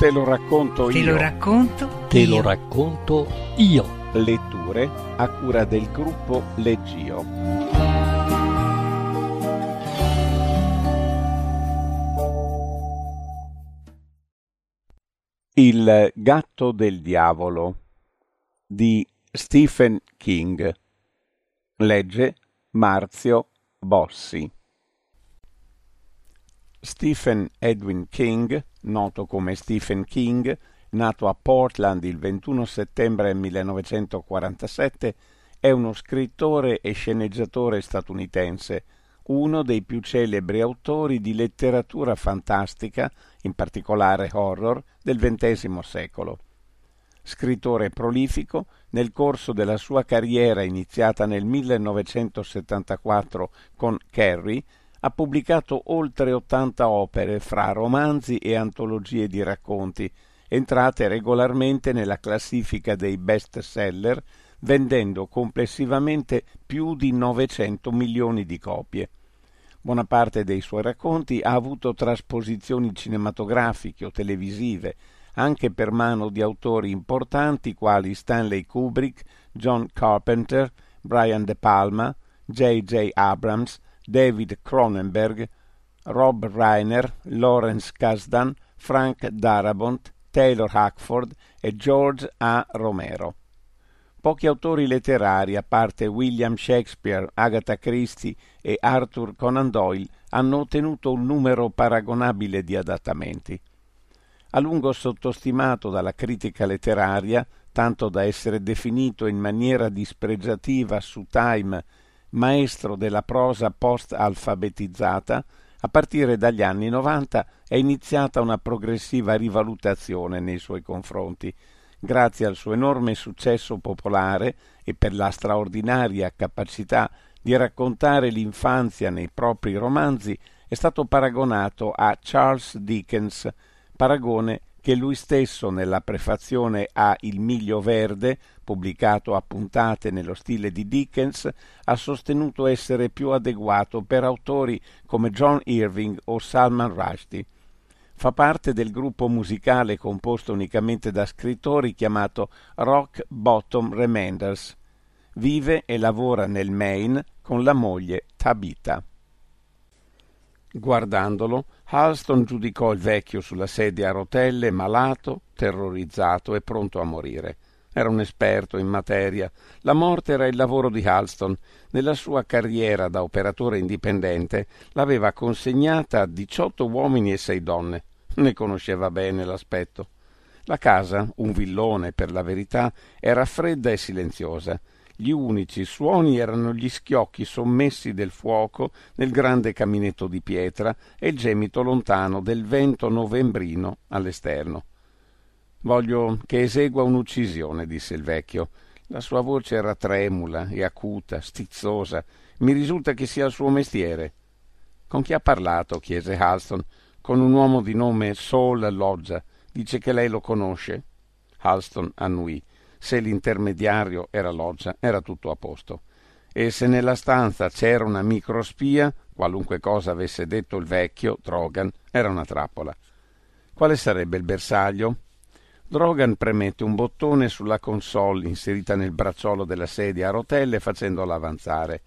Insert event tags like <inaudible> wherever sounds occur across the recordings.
Te lo racconto Te io. lo racconto Te io. lo racconto io. Letture a cura del gruppo Leggio. Il gatto del diavolo di Stephen King. Legge Marzio Bossi. Stephen Edwin King, noto come Stephen King, nato a Portland il 21 settembre 1947, è uno scrittore e sceneggiatore statunitense, uno dei più celebri autori di letteratura fantastica, in particolare horror, del XX secolo. Scrittore prolifico, nel corso della sua carriera iniziata nel 1974 con Carrie, ha pubblicato oltre 80 opere fra romanzi e antologie di racconti, entrate regolarmente nella classifica dei best seller, vendendo complessivamente più di 900 milioni di copie. Buona parte dei suoi racconti ha avuto trasposizioni cinematografiche o televisive, anche per mano di autori importanti quali Stanley Kubrick, John Carpenter, Brian De Palma, J. J. Abrams, David Cronenberg, Rob Reiner, Lawrence Kasdan, Frank Darabont, Taylor Hackford e George A. Romero. Pochi autori letterari, a parte William Shakespeare, Agatha Christie e Arthur Conan Doyle, hanno ottenuto un numero paragonabile di adattamenti. A lungo sottostimato dalla critica letteraria, tanto da essere definito in maniera dispregiativa su Time maestro della prosa post-alfabetizzata, a partire dagli anni 90 è iniziata una progressiva rivalutazione nei suoi confronti, grazie al suo enorme successo popolare e per la straordinaria capacità di raccontare l'infanzia nei propri romanzi, è stato paragonato a Charles Dickens, paragone che lui stesso nella prefazione a Il miglio verde, pubblicato a puntate nello stile di Dickens, ha sostenuto essere più adeguato per autori come John Irving o Salman Rushdie. Fa parte del gruppo musicale composto unicamente da scrittori chiamato Rock Bottom Remainders. Vive e lavora nel Maine con la moglie Tabitha. Guardandolo, Halston giudicò il vecchio sulla sedia a rotelle, malato, terrorizzato e pronto a morire. Era un esperto in materia. La morte era il lavoro di Halston. Nella sua carriera da operatore indipendente l'aveva consegnata a diciotto uomini e sei donne. Ne conosceva bene l'aspetto. La casa, un villone per la verità, era fredda e silenziosa. Gli unici suoni erano gli schiocchi sommessi del fuoco nel grande caminetto di pietra e il gemito lontano del vento novembrino all'esterno. Voglio che esegua un'uccisione, disse il vecchio. La sua voce era tremula e acuta, stizzosa. Mi risulta che sia il suo mestiere. Con chi ha parlato? chiese Halston. Con un uomo di nome Saul Loggia. Dice che lei lo conosce. Halston annuì. Se l'intermediario era Loggia, era tutto a posto. E se nella stanza c'era una microspia, qualunque cosa avesse detto il vecchio, Drogan, era una trappola. Quale sarebbe il bersaglio? Drogan premette un bottone sulla console inserita nel bracciolo della sedia a rotelle facendola avanzare.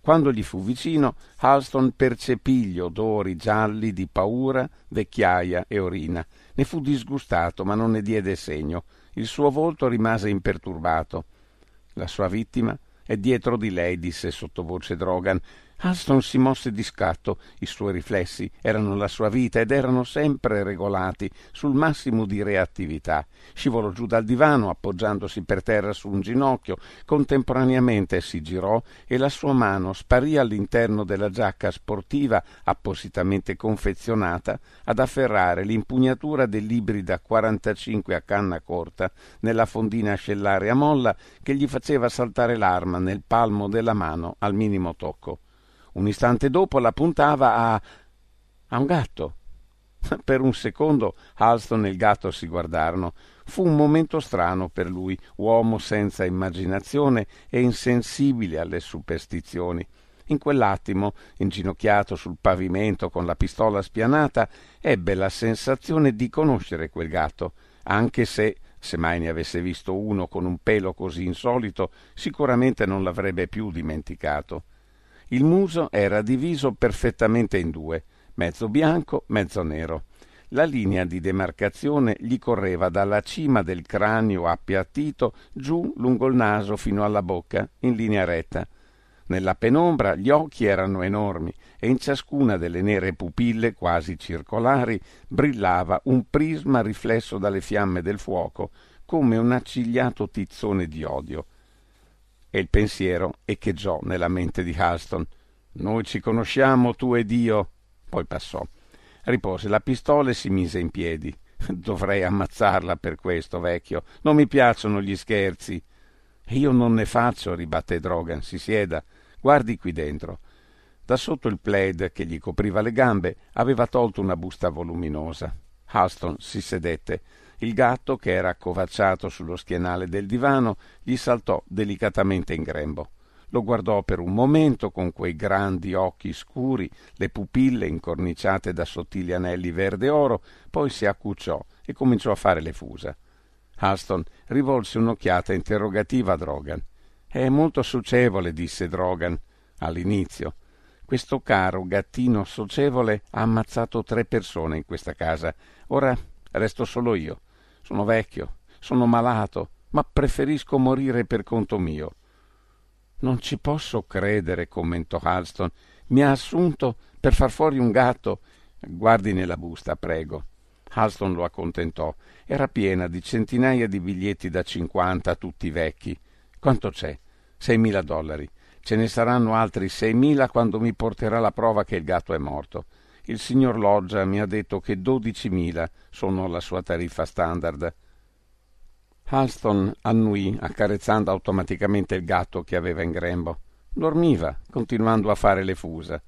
Quando gli fu vicino, Halston percepì gli odori gialli di paura, vecchiaia e orina. Ne fu disgustato, ma non ne diede segno. Il suo volto rimase imperturbato. La sua vittima è dietro di lei, disse sottovoce Drogan. Halston si mosse di scatto. I suoi riflessi erano la sua vita ed erano sempre regolati sul massimo di reattività. Scivolò giù dal divano, appoggiandosi per terra su un ginocchio. Contemporaneamente si girò e la sua mano sparì all'interno della giacca sportiva appositamente confezionata ad afferrare l'impugnatura dell'ibrida 45 a canna corta nella fondina ascellare a molla che gli faceva saltare l'arma nel palmo della mano al minimo tocco. Un istante dopo la puntava a. a un gatto. <laughs> Per un secondo Halston e il gatto si guardarono. Fu un momento strano per lui, uomo senza immaginazione e insensibile alle superstizioni. In quell'attimo, inginocchiato sul pavimento con la pistola spianata, ebbe la sensazione di conoscere quel gatto, anche se, se mai ne avesse visto uno con un pelo così insolito, sicuramente non l'avrebbe più dimenticato. Il muso era diviso perfettamente in due, mezzo bianco, mezzo nero. La linea di demarcazione gli correva dalla cima del cranio appiattito giù lungo il naso fino alla bocca, in linea retta. Nella penombra gli occhi erano enormi e in ciascuna delle nere pupille quasi circolari brillava un prisma riflesso dalle fiamme del fuoco, come un accigliato tizzone di odio. E il pensiero echeggiò nella mente di Halston. Noi ci conosciamo, tu ed io. Poi passò. Ripose la pistola e si mise in piedi. <laughs> Dovrei ammazzarla per questo, vecchio. Non mi piacciono gli scherzi. Io non ne faccio, ribatté Drogan. Si sieda. Guardi qui dentro. Da sotto il plaid che gli copriva le gambe aveva tolto una busta voluminosa. Halston si sedette. Il gatto, che era accovacciato sullo schienale del divano, gli saltò delicatamente in grembo. Lo guardò per un momento con quei grandi occhi scuri, le pupille incorniciate da sottili anelli verde oro, poi si accucciò e cominciò a fare le fusa. Aston rivolse un'occhiata interrogativa a Drogan. È molto socievole, disse Drogan all'inizio. Questo caro gattino socievole ha ammazzato tre persone in questa casa. Ora resto solo io. Sono vecchio, sono malato, ma preferisco morire per conto mio. Non ci posso credere, commentò Halston. Mi ha assunto per far fuori un gatto. Guardi nella busta, prego. Halston lo accontentò. Era piena di centinaia di biglietti da cinquanta, tutti vecchi. Quanto c'è? Seimila dollari. Ce ne saranno altri seimila quando mi porterà la prova che il gatto è morto. Il signor Loggia mi ha detto che dodicimila sono la sua tariffa standard. Halston annui accarezzando automaticamente il gatto che aveva in grembo. Dormiva, continuando a fare le fusa.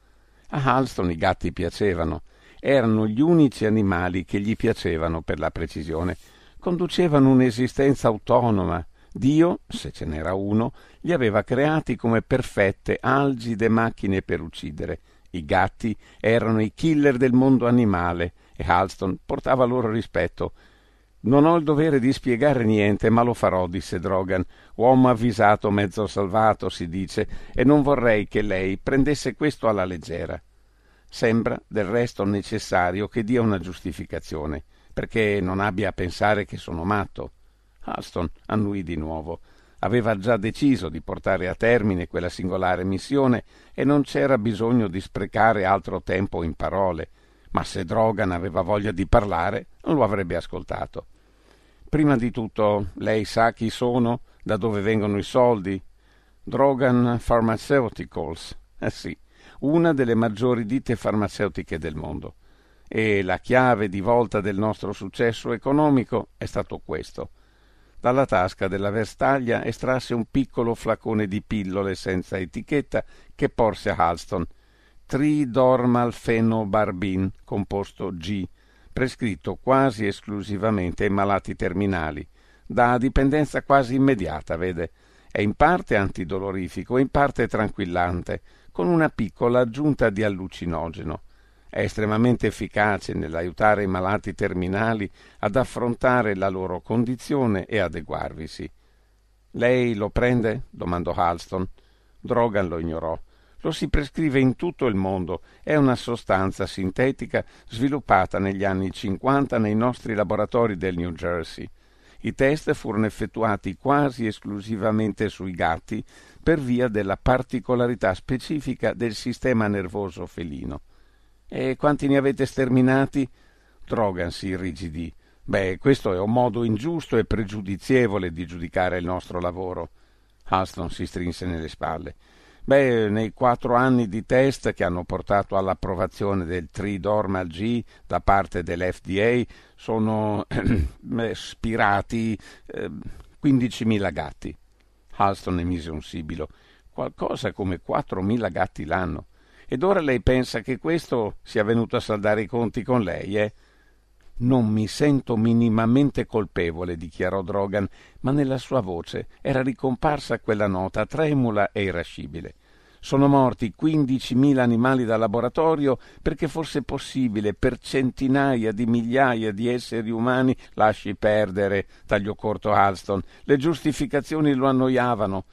A Halston i gatti piacevano. Erano gli unici animali che gli piacevano, per la precisione. Conducevano un'esistenza autonoma. Dio, se ce n'era uno, li aveva creati come perfette, algide macchine per uccidere. I gatti erano i killer del mondo animale e Halston portava loro rispetto non ho il dovere di spiegare niente, ma lo farò, disse Drogan. Uomo avvisato, mezzo salvato, si dice, e non vorrei che lei prendesse questo alla leggera. Sembra del resto necessario che dia una giustificazione, perché non abbia a pensare che sono matto. Alston annui di nuovo. Aveva già deciso di portare a termine quella singolare missione e non c'era bisogno di sprecare altro tempo in parole ma se Drogan aveva voglia di parlare lo avrebbe ascoltato. Prima di tutto, lei sa chi sono, da dove vengono i soldi? Drogan Pharmaceuticals, eh sì, una delle maggiori ditte farmaceutiche del mondo. E la chiave di volta del nostro successo economico è stato questo. Dalla tasca della vestaglia estrasse un piccolo flacone di pillole senza etichetta che porse a Halston tridormalfenobarbin, composto G, prescritto quasi esclusivamente ai malati terminali, da dipendenza quasi immediata, vede. È in parte antidolorifico e in parte tranquillante, con una piccola aggiunta di allucinogeno. È estremamente efficace nell'aiutare i malati terminali ad affrontare la loro condizione e adeguarvisi. Lei lo prende? domandò Halston. Drogan lo ignorò. Lo si prescrive in tutto il mondo. È una sostanza sintetica sviluppata negli anni 50 nei nostri laboratori del New Jersey. I test furono effettuati quasi esclusivamente sui gatti per via della particolarità specifica del sistema nervoso felino. E quanti ne avete sterminati? Drogan si irrigidì. Beh, questo è un modo ingiusto e pregiudizievole di giudicare il nostro lavoro. Alston si strinse nelle spalle. Beh, nei quattro anni di test che hanno portato all'approvazione del Tridormal G da parte dell'FDA sono <clears throat> spirati eh, 15.000 gatti. Halston emise un sibilo. Qualcosa come 4.000 gatti l'anno. Ed ora lei pensa che questo sia venuto a saldare i conti con lei, eh? Non mi sento minimamente colpevole, dichiarò Drogan, ma nella sua voce era ricomparsa quella nota tremula e irascibile. Sono morti 15.000 animali da laboratorio perché fosse possibile per centinaia di migliaia di esseri umani, lasci perdere, taglio corto Alston, le giustificazioni lo annoiavano.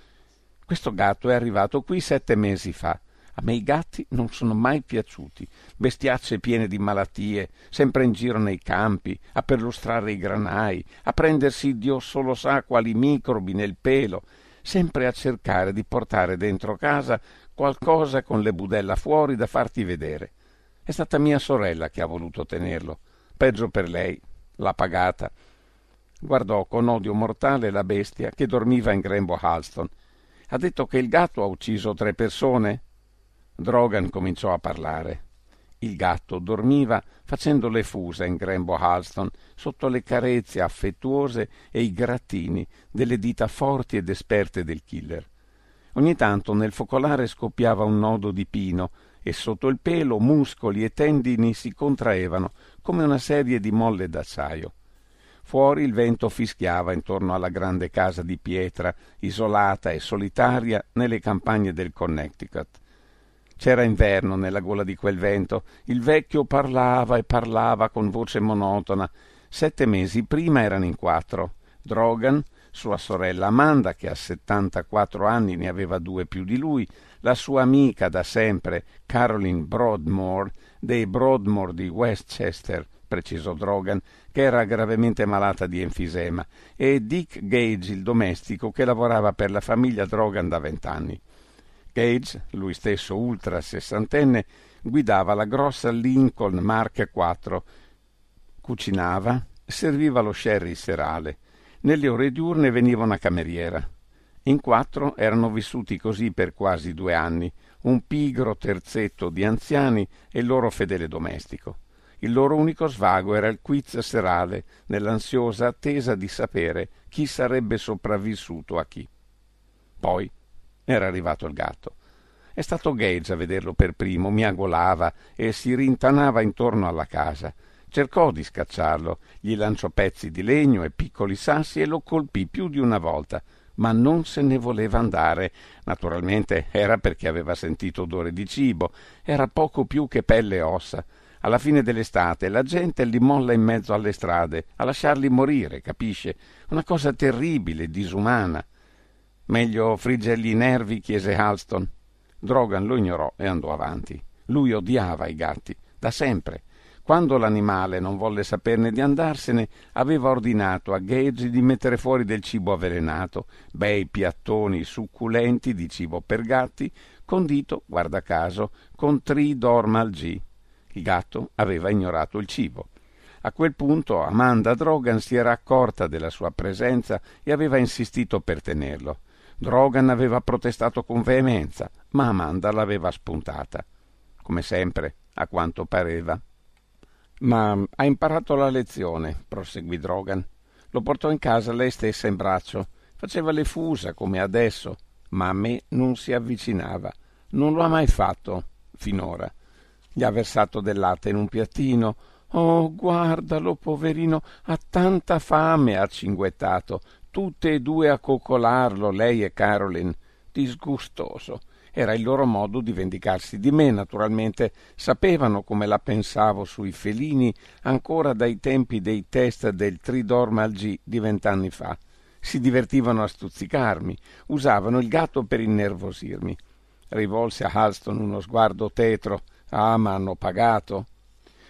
Questo gatto è arrivato qui sette mesi fa. A me i gatti non sono mai piaciuti, bestiacce piene di malattie, sempre in giro nei campi, a perlustrare i granai, a prendersi Dio solo sa quali microbi nel pelo, sempre a cercare di portare dentro casa qualcosa con le budella fuori da farti vedere. È stata mia sorella che ha voluto tenerlo. Peggio per lei, l'ha pagata. Guardò con odio mortale la bestia che dormiva in Grembo Halston. Ha detto che il gatto ha ucciso tre persone? Drogan cominciò a parlare. Il gatto dormiva facendo le fusa in grembo Halston sotto le carezze affettuose e i grattini delle dita forti ed esperte del killer. Ogni tanto nel focolare scoppiava un nodo di pino e sotto il pelo muscoli e tendini si contraevano come una serie di molle d'acciaio. Fuori il vento fischiava intorno alla grande casa di pietra, isolata e solitaria nelle campagne del Connecticut c'era inverno nella gola di quel vento. Il vecchio parlava e parlava con voce monotona. Sette mesi prima erano in quattro. Drogan, sua sorella Amanda, che a settantaquattro anni ne aveva due più di lui, la sua amica da sempre, Caroline Broadmoor, dei Broadmoor di Westchester, precisò Drogan, che era gravemente malata di enfisema, e Dick Gage, il domestico, che lavorava per la famiglia Drogan da vent'anni. Gage, lui stesso ultra sessantenne, guidava la grossa Lincoln Mark IV, cucinava, serviva lo sherry serale. Nelle ore diurne veniva una cameriera. In quattro erano vissuti così per quasi due anni, un pigro terzetto di anziani e il loro fedele domestico. Il loro unico svago era il quiz serale, nell'ansiosa attesa di sapere chi sarebbe sopravvissuto a chi. Poi era arrivato il gatto. È stato Gage a vederlo per primo, miagolava e si rintanava intorno alla casa. Cercò di scacciarlo, gli lanciò pezzi di legno e piccoli sassi e lo colpì più di una volta, ma non se ne voleva andare. Naturalmente era perché aveva sentito odore di cibo, era poco più che pelle e ossa. Alla fine dell'estate la gente li molla in mezzo alle strade, a lasciarli morire, capisce? Una cosa terribile, disumana. Meglio friggergli i nervi, chiese Halston. Drogan lo ignorò e andò avanti. Lui odiava i gatti, da sempre. Quando l'animale non volle saperne di andarsene, aveva ordinato a Gage di mettere fuori del cibo avvelenato, bei piattoni succulenti di cibo per gatti, condito, guarda caso, con Tridormal G. Il gatto aveva ignorato il cibo. A quel punto Amanda Drogan si era accorta della sua presenza e aveva insistito per tenerlo. Drogan aveva protestato con veemenza, ma Amanda l'aveva spuntata. Come sempre, a quanto pareva. Ma ha imparato la lezione, proseguì Drogan. Lo portò in casa lei stessa in braccio. Faceva le fusa come adesso, ma a me non si avvicinava. Non lo ha mai fatto, finora. Gli ha versato del latte in un piattino. Oh, guardalo, poverino, ha tanta fame, ha cinguettato tutte e due a coccolarlo, lei e Caroline. Disgustoso. Era il loro modo di vendicarsi di me, naturalmente sapevano come la pensavo sui felini ancora dai tempi dei test del Tridormal G di vent'anni fa. Si divertivano a stuzzicarmi, usavano il gatto per innervosirmi. Rivolse a Halston uno sguardo tetro. Ah, ma hanno pagato.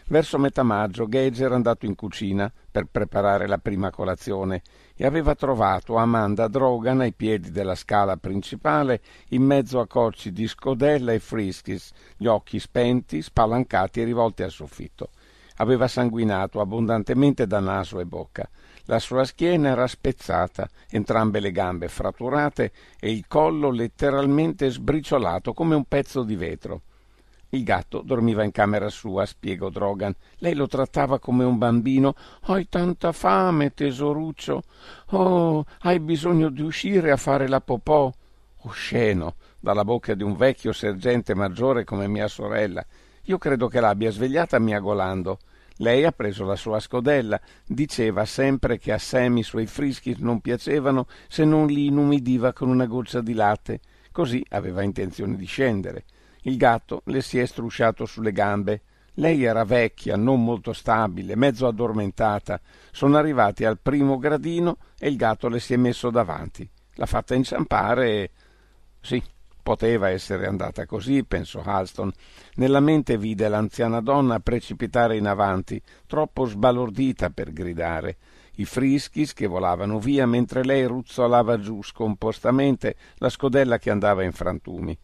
Verso metà maggio Gage era andato in cucina per preparare la prima colazione e aveva trovato Amanda Drogan ai piedi della scala principale in mezzo a cocci di scodella e friskis, gli occhi spenti, spalancati e rivolti al soffitto. Aveva sanguinato abbondantemente da naso e bocca. La sua schiena era spezzata, entrambe le gambe fratturate e il collo letteralmente sbriciolato come un pezzo di vetro. Il gatto dormiva in camera sua, spiegò Drogan. Lei lo trattava come un bambino. Hai tanta fame, tesoruccio. Oh, hai bisogno di uscire a fare la popò. Osceno, dalla bocca di un vecchio sergente maggiore come mia sorella. Io credo che l'abbia svegliata miagolando. Lei ha preso la sua scodella. Diceva sempre che a Sam i suoi frischi non piacevano se non li inumidiva con una goccia di latte Così aveva intenzione di scendere. Il gatto le si è strusciato sulle gambe. Lei era vecchia, non molto stabile, mezzo addormentata. Sono arrivati al primo gradino e il gatto le si è messo davanti. L'ha fatta inciampare e... Sì, poteva essere andata così, pensò Halston. Nella mente vide l'anziana donna precipitare in avanti, troppo sbalordita per gridare. I frischis che volavano via mentre lei ruzzolava giù scompostamente la scodella che andava in frantumi.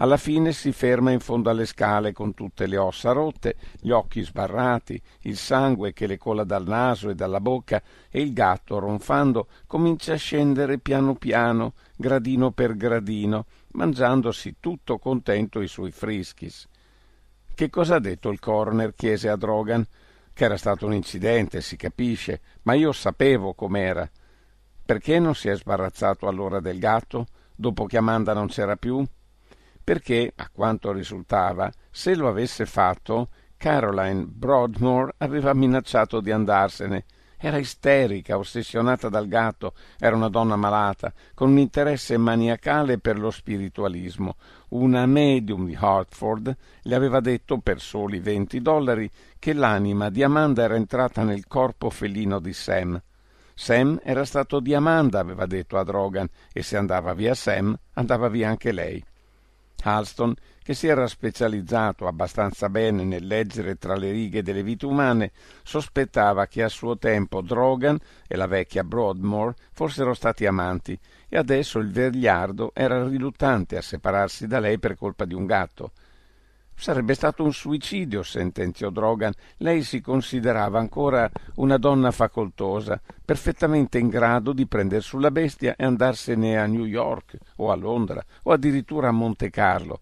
Alla fine si ferma in fondo alle scale con tutte le ossa rotte, gli occhi sbarrati, il sangue che le cola dal naso e dalla bocca e il gatto, ronfando, comincia a scendere piano piano, gradino per gradino, mangiandosi tutto contento i suoi frischis. Che cosa ha detto il coroner? chiese a Drogan. Che era stato un incidente, si capisce, ma io sapevo com'era. Perché non si è sbarazzato allora del gatto, dopo che Amanda non c'era più? Perché, a quanto risultava, se lo avesse fatto, Caroline Broadmoor aveva minacciato di andarsene. Era isterica, ossessionata dal gatto, era una donna malata, con un interesse maniacale per lo spiritualismo. Una medium di Hartford le aveva detto per soli venti dollari che l'anima di Amanda era entrata nel corpo felino di Sam. Sam era stato di Amanda, aveva detto a Drogan, e se andava via Sam, andava via anche lei. Halston, che si era specializzato abbastanza bene nel leggere tra le righe delle vite umane, sospettava che a suo tempo Drogan e la vecchia Broadmoor fossero stati amanti e adesso il vegliardo era riluttante a separarsi da lei per colpa di un gatto. Sarebbe stato un suicidio, sentenziò Drogan. Lei si considerava ancora una donna facoltosa, perfettamente in grado di prender sulla bestia e andarsene a New York o a Londra o addirittura a Monte Carlo.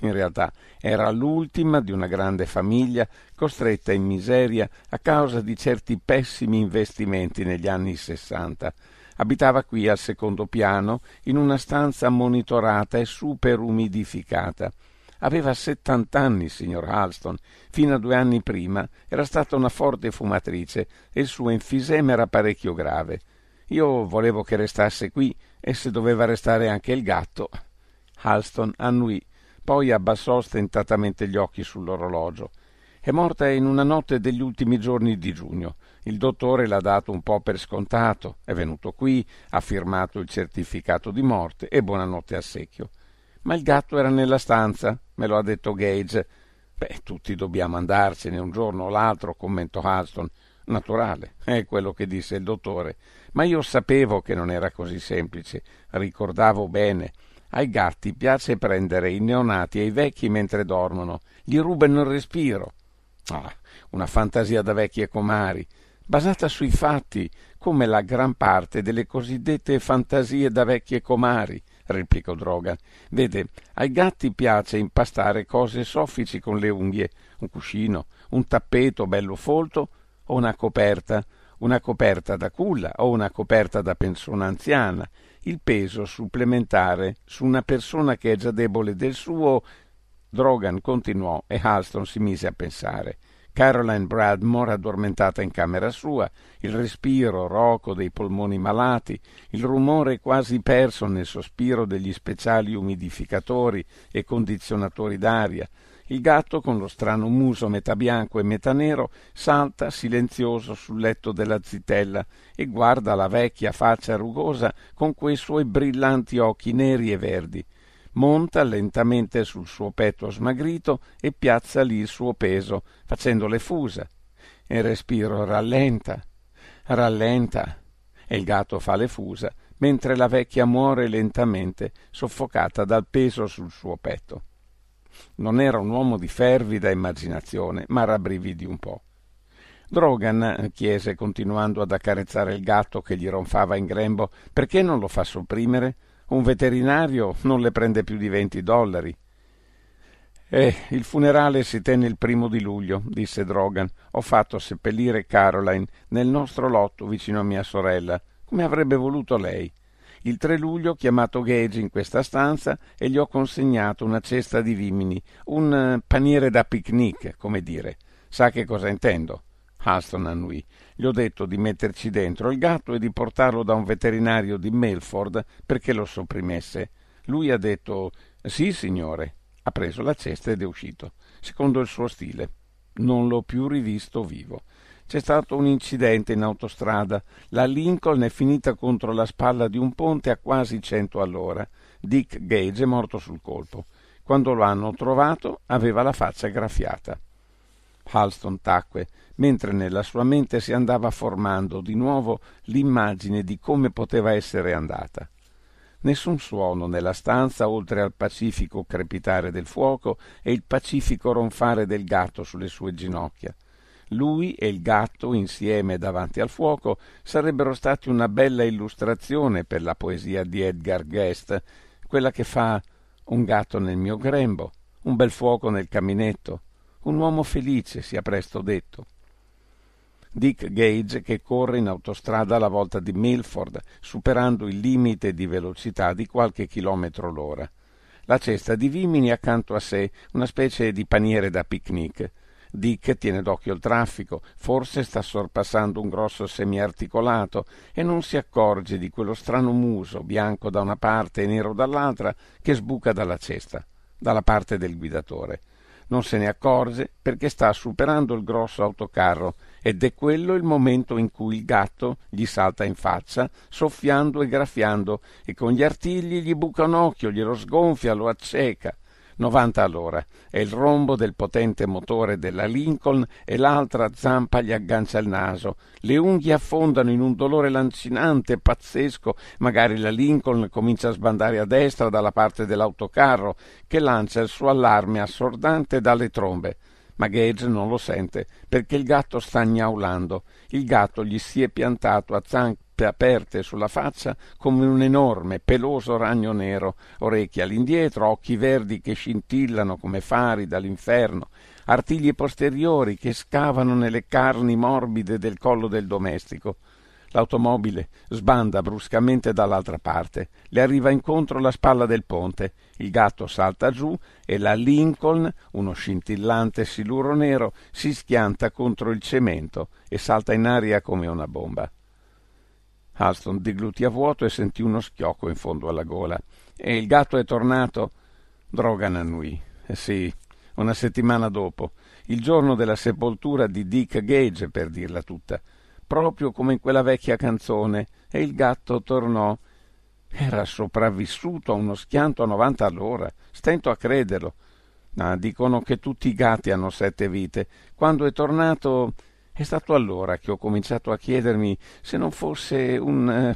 In realtà era l'ultima di una grande famiglia costretta in miseria a causa di certi pessimi investimenti negli anni sessanta. Abitava qui al secondo piano in una stanza monitorata e superumidificata. Aveva settant'anni, signor Halston. Fino a due anni prima era stata una forte fumatrice e il suo enfisema era parecchio grave. Io volevo che restasse qui e se doveva restare anche il gatto. Halston annui, poi abbassò ostentatamente gli occhi sull'orologio. È morta in una notte degli ultimi giorni di giugno. Il dottore l'ha dato un po' per scontato. È venuto qui, ha firmato il certificato di morte e buonanotte a secchio. Ma il gatto era nella stanza, me lo ha detto Gage. Beh, tutti dobbiamo andarcene un giorno o l'altro, commentò Halston. Naturale, è quello che disse il dottore. Ma io sapevo che non era così semplice, ricordavo bene. Ai gatti piace prendere i neonati e i vecchi mentre dormono, gli rubano il respiro. Ah, una fantasia da vecchie comari, basata sui fatti, come la gran parte delle cosiddette fantasie da vecchie comari replicò Droga. Vede, ai gatti piace impastare cose soffici con le unghie, un cuscino, un tappeto bello folto o una coperta, una coperta da culla o una coperta da persona anziana, il peso supplementare su una persona che è già debole del suo. Drogan continuò e Halston si mise a pensare. Caroline Bradmore addormentata in camera sua, il respiro roco dei polmoni malati, il rumore quasi perso nel sospiro degli speciali umidificatori e condizionatori d'aria, il gatto con lo strano muso metà bianco e metà nero salta silenzioso sul letto della zitella e guarda la vecchia faccia rugosa con quei suoi brillanti occhi neri e verdi monta lentamente sul suo petto smagrito e piazza lì il suo peso, facendo le fusa. Il respiro rallenta, rallenta, e il gatto fa le fusa, mentre la vecchia muore lentamente, soffocata dal peso sul suo petto. Non era un uomo di fervida immaginazione, ma rabbrividi un po'. Drogan chiese, continuando ad accarezzare il gatto che gli ronfava in grembo, perché non lo fa sopprimere? Un veterinario non le prende più di venti dollari. Eh, il funerale si tenne il primo di luglio, disse Drogan. Ho fatto seppellire Caroline nel nostro lotto vicino a mia sorella, come avrebbe voluto lei. Il 3 luglio ho chiamato Gage in questa stanza e gli ho consegnato una cesta di vimini, un uh, paniere da picnic, come dire. Sa che cosa intendo? Halston annui. Gli ho detto di metterci dentro il gatto e di portarlo da un veterinario di Melford perché lo sopprimesse. Lui ha detto sì, signore. Ha preso la cesta ed è uscito, secondo il suo stile. Non l'ho più rivisto vivo. C'è stato un incidente in autostrada. La Lincoln è finita contro la spalla di un ponte a quasi cento all'ora. Dick Gage è morto sul colpo. Quando lo hanno trovato aveva la faccia graffiata. Halston tacque, mentre nella sua mente si andava formando di nuovo l'immagine di come poteva essere andata. Nessun suono nella stanza oltre al pacifico crepitare del fuoco e il pacifico ronfare del gatto sulle sue ginocchia. Lui e il gatto insieme davanti al fuoco sarebbero stati una bella illustrazione per la poesia di Edgar Guest, quella che fa un gatto nel mio grembo, un bel fuoco nel caminetto, un uomo felice, sia presto detto. Dick Gage che corre in autostrada alla volta di Milford, superando il limite di velocità di qualche chilometro l'ora. La cesta di vimini accanto a sé, una specie di paniere da picnic. Dick tiene d'occhio il traffico, forse sta sorpassando un grosso semiarticolato e non si accorge di quello strano muso, bianco da una parte e nero dall'altra, che sbuca dalla cesta, dalla parte del guidatore. Non se ne accorge perché sta superando il grosso autocarro ed è quello il momento in cui il gatto gli salta in faccia, soffiando e graffiando, e con gli artigli gli buca un occhio, glielo sgonfia, lo acceca. 90 all'ora. È il rombo del potente motore della Lincoln e l'altra zampa gli aggancia il naso. Le unghie affondano in un dolore lancinante, pazzesco. Magari la Lincoln comincia a sbandare a destra dalla parte dell'autocarro, che lancia il suo allarme assordante dalle trombe ma Gage non lo sente perché il gatto sta gnaulando. Il gatto gli si è piantato a zampe aperte sulla faccia come un enorme, peloso ragno nero, orecchie all'indietro, occhi verdi che scintillano come fari dall'inferno, artigli posteriori che scavano nelle carni morbide del collo del domestico. L'automobile sbanda bruscamente dall'altra parte, le arriva incontro la spalla del ponte, il gatto salta giù e la Lincoln, uno scintillante siluro nero, si schianta contro il cemento e salta in aria come una bomba. Alston degluti a vuoto e sentì uno schiocco in fondo alla gola. E il gatto è tornato. Drogan annui. Eh sì, una settimana dopo, il giorno della sepoltura di Dick Gage, per dirla tutta proprio come in quella vecchia canzone, e il gatto tornò. Era sopravvissuto a uno schianto a novanta all'ora. Stento a crederlo. Ah, dicono che tutti i gatti hanno sette vite. Quando è tornato è stato allora che ho cominciato a chiedermi se non fosse un.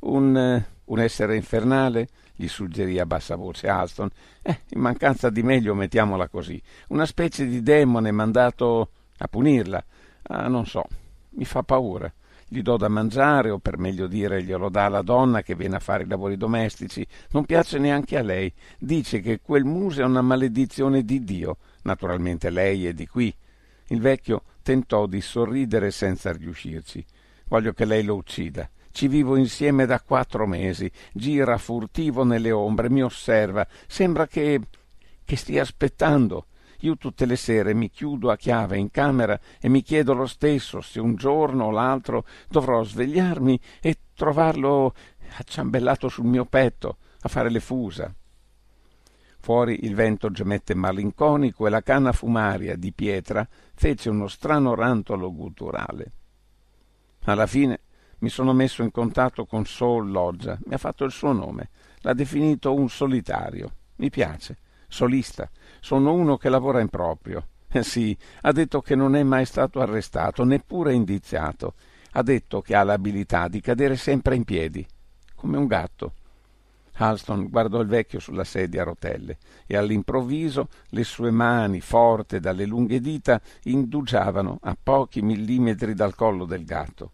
Uh, un. Uh, un essere infernale? gli suggerì a bassa voce Alston. Eh, in mancanza di meglio mettiamola così. Una specie di demone mandato a punirla. Ah, non so mi fa paura. Gli do da mangiare, o per meglio dire, glielo dà la donna che viene a fare i lavori domestici. Non piace neanche a lei. Dice che quel muso è una maledizione di Dio. Naturalmente lei è di qui. Il vecchio tentò di sorridere senza riuscirci. Voglio che lei lo uccida. Ci vivo insieme da quattro mesi. Gira furtivo nelle ombre, mi osserva. Sembra che. che stia aspettando. Io tutte le sere mi chiudo a chiave in camera e mi chiedo lo stesso se un giorno o l'altro dovrò svegliarmi e trovarlo acciambellato sul mio petto a fare le fusa. Fuori il vento gemette malinconico e la canna fumaria di pietra fece uno strano rantolo gutturale. Alla fine mi sono messo in contatto con Saul Loggia, mi ha fatto il suo nome, l'ha definito un solitario. Mi piace solista. Sono uno che lavora in proprio. Eh sì, ha detto che non è mai stato arrestato, neppure indiziato. Ha detto che ha l'abilità di cadere sempre in piedi, come un gatto. Halston guardò il vecchio sulla sedia a rotelle e all'improvviso le sue mani, forte dalle lunghe dita, indugiavano a pochi millimetri dal collo del gatto.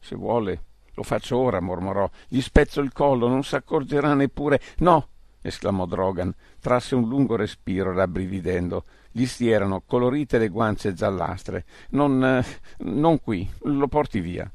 Se vuole, lo faccio ora, mormorò. Gli spezzo il collo, non s'accorgerà neppure. No, esclamò Drogan. Trasse un lungo respiro, rabbrividendo. Gli si erano colorite le guance giallastre. Non. Eh, non qui. Lo porti via.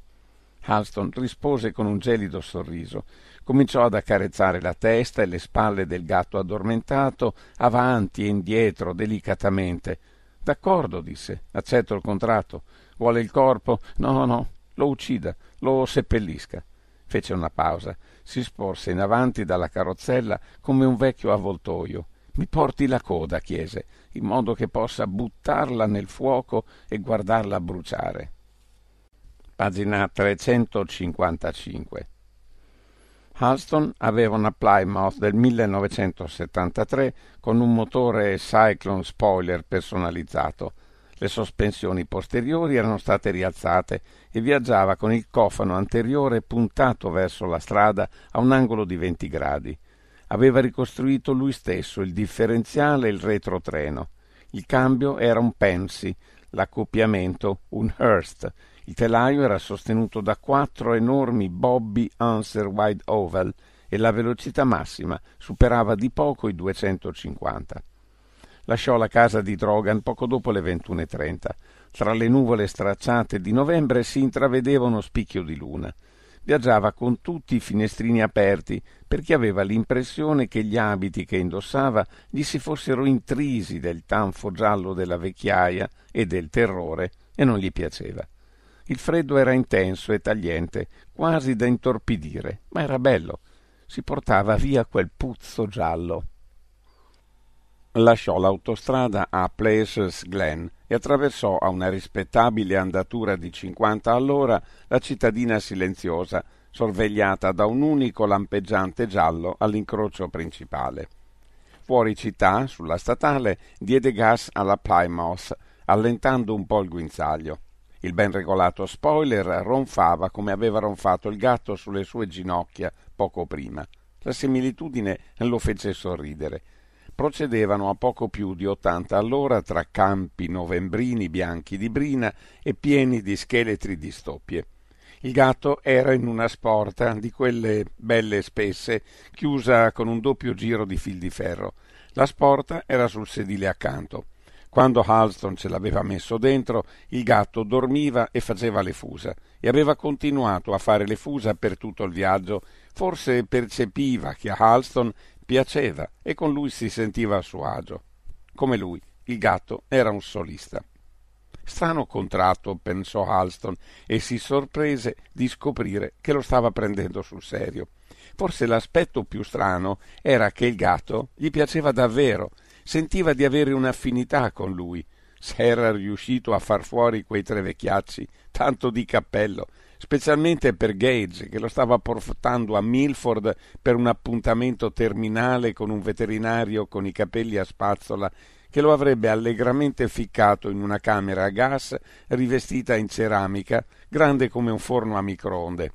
Halston rispose con un gelido sorriso. Cominciò ad accarezzare la testa e le spalle del gatto addormentato, avanti e indietro, delicatamente. D'accordo, disse. Accetto il contratto. Vuole il corpo? No, no, lo uccida, lo seppellisca. Fece una pausa, si sporse in avanti dalla carrozzella come un vecchio avvoltoio. Mi porti la coda, chiese, in modo che possa buttarla nel fuoco e guardarla bruciare. Pagina 355 Halston aveva una Plymouth del 1973 con un motore Cyclone spoiler personalizzato. Le sospensioni posteriori erano state rialzate e viaggiava con il cofano anteriore puntato verso la strada a un angolo di 20 gradi. Aveva ricostruito lui stesso il differenziale e il retrotreno. Il cambio era un Pensy, l'accoppiamento un Hearst il telaio era sostenuto da quattro enormi Bobby Unser Wide Oval e la velocità massima superava di poco i 250. Lasciò la casa di Drogan poco dopo le 21.30. Tra le nuvole stracciate di novembre si intravedeva uno spicchio di luna. Viaggiava con tutti i finestrini aperti perché aveva l'impressione che gli abiti che indossava gli si fossero intrisi del tanfo giallo della vecchiaia e del terrore e non gli piaceva. Il freddo era intenso e tagliente, quasi da intorpidire, ma era bello. Si portava via quel puzzo giallo. Lasciò l'autostrada a Places Glen e attraversò a una rispettabile andatura di cinquanta all'ora la cittadina silenziosa, sorvegliata da un unico lampeggiante giallo all'incrocio principale. Fuori città, sulla statale, diede gas alla Plymouth, allentando un po' il guinzaglio. Il ben regolato spoiler ronfava come aveva ronfato il gatto sulle sue ginocchia poco prima. La similitudine lo fece sorridere. Procedevano a poco più di ottanta all'ora tra campi novembrini bianchi di brina e pieni di scheletri di stoppie. Il gatto era in una sporta di quelle belle spesse, chiusa con un doppio giro di fil di ferro. La sporta era sul sedile accanto. Quando Halston ce l'aveva messo dentro, il gatto dormiva e faceva le fusa, e aveva continuato a fare le fusa per tutto il viaggio. Forse percepiva che a Halston piaceva e con lui si sentiva a suo agio. Come lui, il gatto era un solista. Strano contratto, pensò Halston, e si sorprese di scoprire che lo stava prendendo sul serio. Forse l'aspetto più strano era che il gatto gli piaceva davvero sentiva di avere un'affinità con lui. Se era riuscito a far fuori quei tre vecchiacci, tanto di cappello, specialmente per Gage, che lo stava portando a Milford per un appuntamento terminale con un veterinario con i capelli a spazzola che lo avrebbe allegramente ficcato in una camera a gas rivestita in ceramica, grande come un forno a microonde.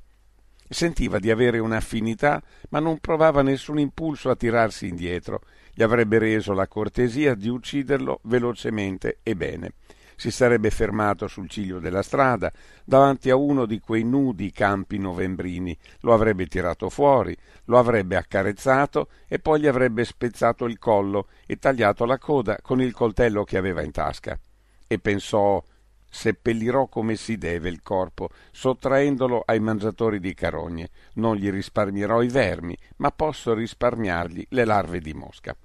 Sentiva di avere un'affinità, ma non provava nessun impulso a tirarsi indietro. Gli avrebbe reso la cortesia di ucciderlo velocemente e bene. Si sarebbe fermato sul ciglio della strada, davanti a uno di quei nudi campi novembrini, lo avrebbe tirato fuori, lo avrebbe accarezzato e poi gli avrebbe spezzato il collo e tagliato la coda con il coltello che aveva in tasca. E pensò seppellirò come si deve il corpo, sottraendolo ai mangiatori di carogne. Non gli risparmierò i vermi, ma posso risparmiargli le larve di mosca.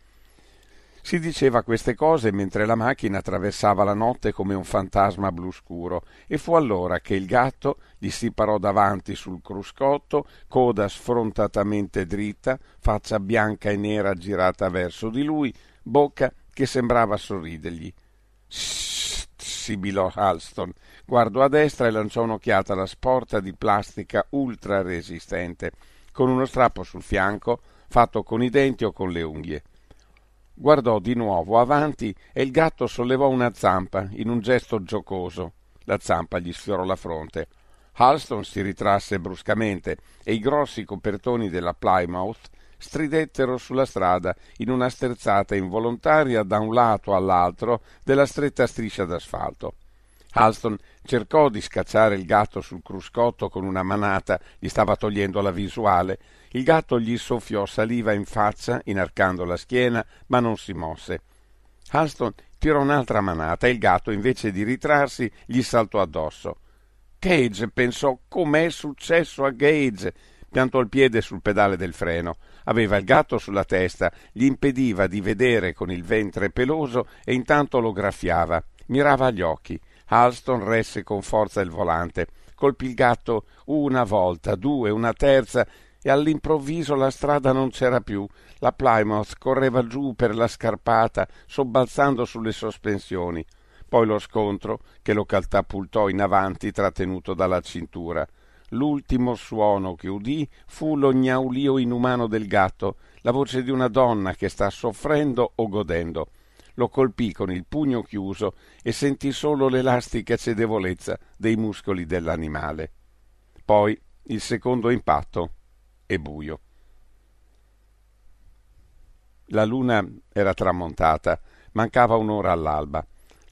Si diceva queste cose mentre la macchina attraversava la notte come un fantasma blu scuro, e fu allora che il gatto gli si parò davanti sul cruscotto, coda sfrontatamente dritta, faccia bianca e nera girata verso di lui, bocca che sembrava sorridergli sibilò Alston. Guardò a destra e lanciò un'occhiata alla sporta di plastica ultra resistente, con uno strappo sul fianco, fatto con i denti o con le unghie. Guardò di nuovo avanti e il gatto sollevò una zampa in un gesto giocoso. La zampa gli sfiorò la fronte. Halston si ritrasse bruscamente e i grossi copertoni della Plymouth stridettero sulla strada in una sterzata involontaria da un lato all'altro della stretta striscia d'asfalto. Halston cercò di scacciare il gatto sul cruscotto con una manata, gli stava togliendo la visuale. Il gatto gli soffiò saliva in faccia, inarcando la schiena, ma non si mosse. Halston tirò un'altra manata e il gatto, invece di ritrarsi, gli saltò addosso. Gage pensò com'è successo a Gage piantò il piede sul pedale del freno. Aveva il gatto sulla testa, gli impediva di vedere con il ventre peloso e intanto lo graffiava. Mirava agli occhi. Halston resse con forza il volante. colpì il gatto una volta, due, una terza, e all'improvviso la strada non c'era più. La Plymouth correva giù per la scarpata, sobbalzando sulle sospensioni. Poi lo scontro, che lo catapultò in avanti, trattenuto dalla cintura. L'ultimo suono che udì fu lo gnaulio inumano del gatto, la voce di una donna che sta soffrendo o godendo. Lo colpì con il pugno chiuso e sentì solo l'elastica cedevolezza dei muscoli dell'animale. Poi il secondo impatto e buio. La luna era tramontata, mancava un'ora all'alba.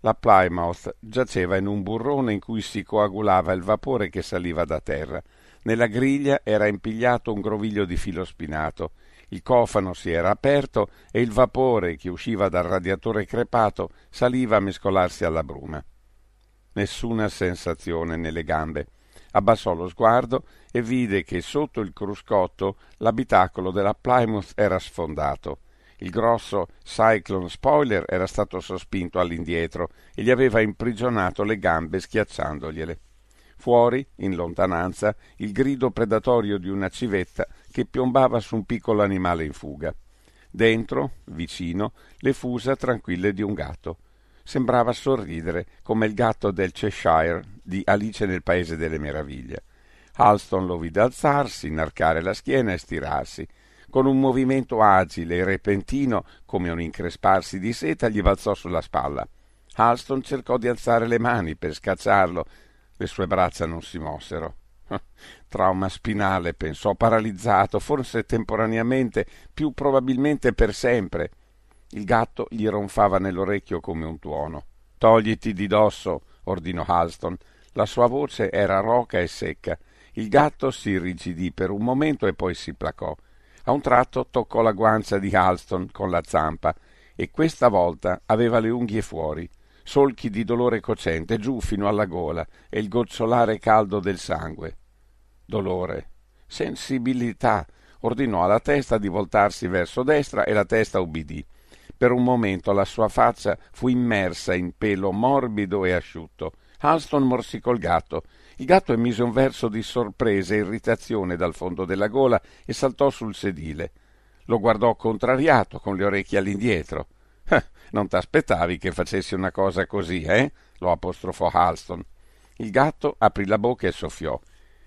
La Plymouth giaceva in un burrone in cui si coagulava il vapore che saliva da terra. Nella griglia era impigliato un groviglio di filo spinato. Il cofano si era aperto e il vapore che usciva dal radiatore crepato saliva a mescolarsi alla bruma. Nessuna sensazione nelle gambe abbassò lo sguardo e vide che sotto il cruscotto l'abitacolo della Plymouth era sfondato. Il grosso Cyclone Spoiler era stato sospinto all'indietro e gli aveva imprigionato le gambe schiacciandogliele. Fuori, in lontananza, il grido predatorio di una civetta che piombava su un piccolo animale in fuga. Dentro, vicino, le fusa tranquille di un gatto sembrava sorridere come il gatto del Cheshire di Alice nel Paese delle Meraviglie. Halston lo vide alzarsi, inarcare la schiena e stirarsi. Con un movimento agile e repentino, come un incresparsi di seta, gli balzò sulla spalla. Halston cercò di alzare le mani per scacciarlo. Le sue braccia non si mossero. <laughs> Trauma spinale, pensò, paralizzato, forse temporaneamente, più probabilmente per sempre. Il gatto gli ronfava nell'orecchio come un tuono. Togliti di dosso, ordinò Halston. La sua voce era roca e secca. Il gatto si irrigidì per un momento e poi si placò. A un tratto toccò la guancia di Halston con la zampa e questa volta aveva le unghie fuori, solchi di dolore cocente giù fino alla gola e il gocciolare caldo del sangue. Dolore, sensibilità, ordinò alla testa di voltarsi verso destra e la testa ubbidì. Per un momento la sua faccia fu immersa in pelo morbido e asciutto. Halston morsicò il gatto. Il gatto emise un verso di sorpresa e irritazione dal fondo della gola e saltò sul sedile. Lo guardò contrariato, con le orecchie all'indietro. Eh, non t'aspettavi che facessi una cosa così, eh? lo apostrofò Halston. Il gatto aprì la bocca e soffiò.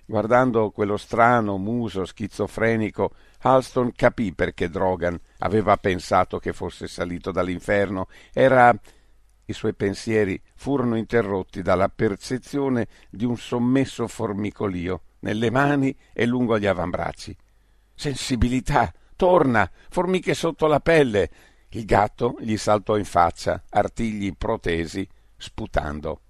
Guardando quello strano muso schizofrenico, Halston capì perché Drogan aveva pensato che fosse salito dall'inferno. Era. I suoi pensieri furono interrotti dalla percezione di un sommesso formicolio nelle mani e lungo gli avambracci. Sensibilità! Torna! Formiche sotto la pelle! Il gatto gli saltò in faccia, artigli protesi, sputando.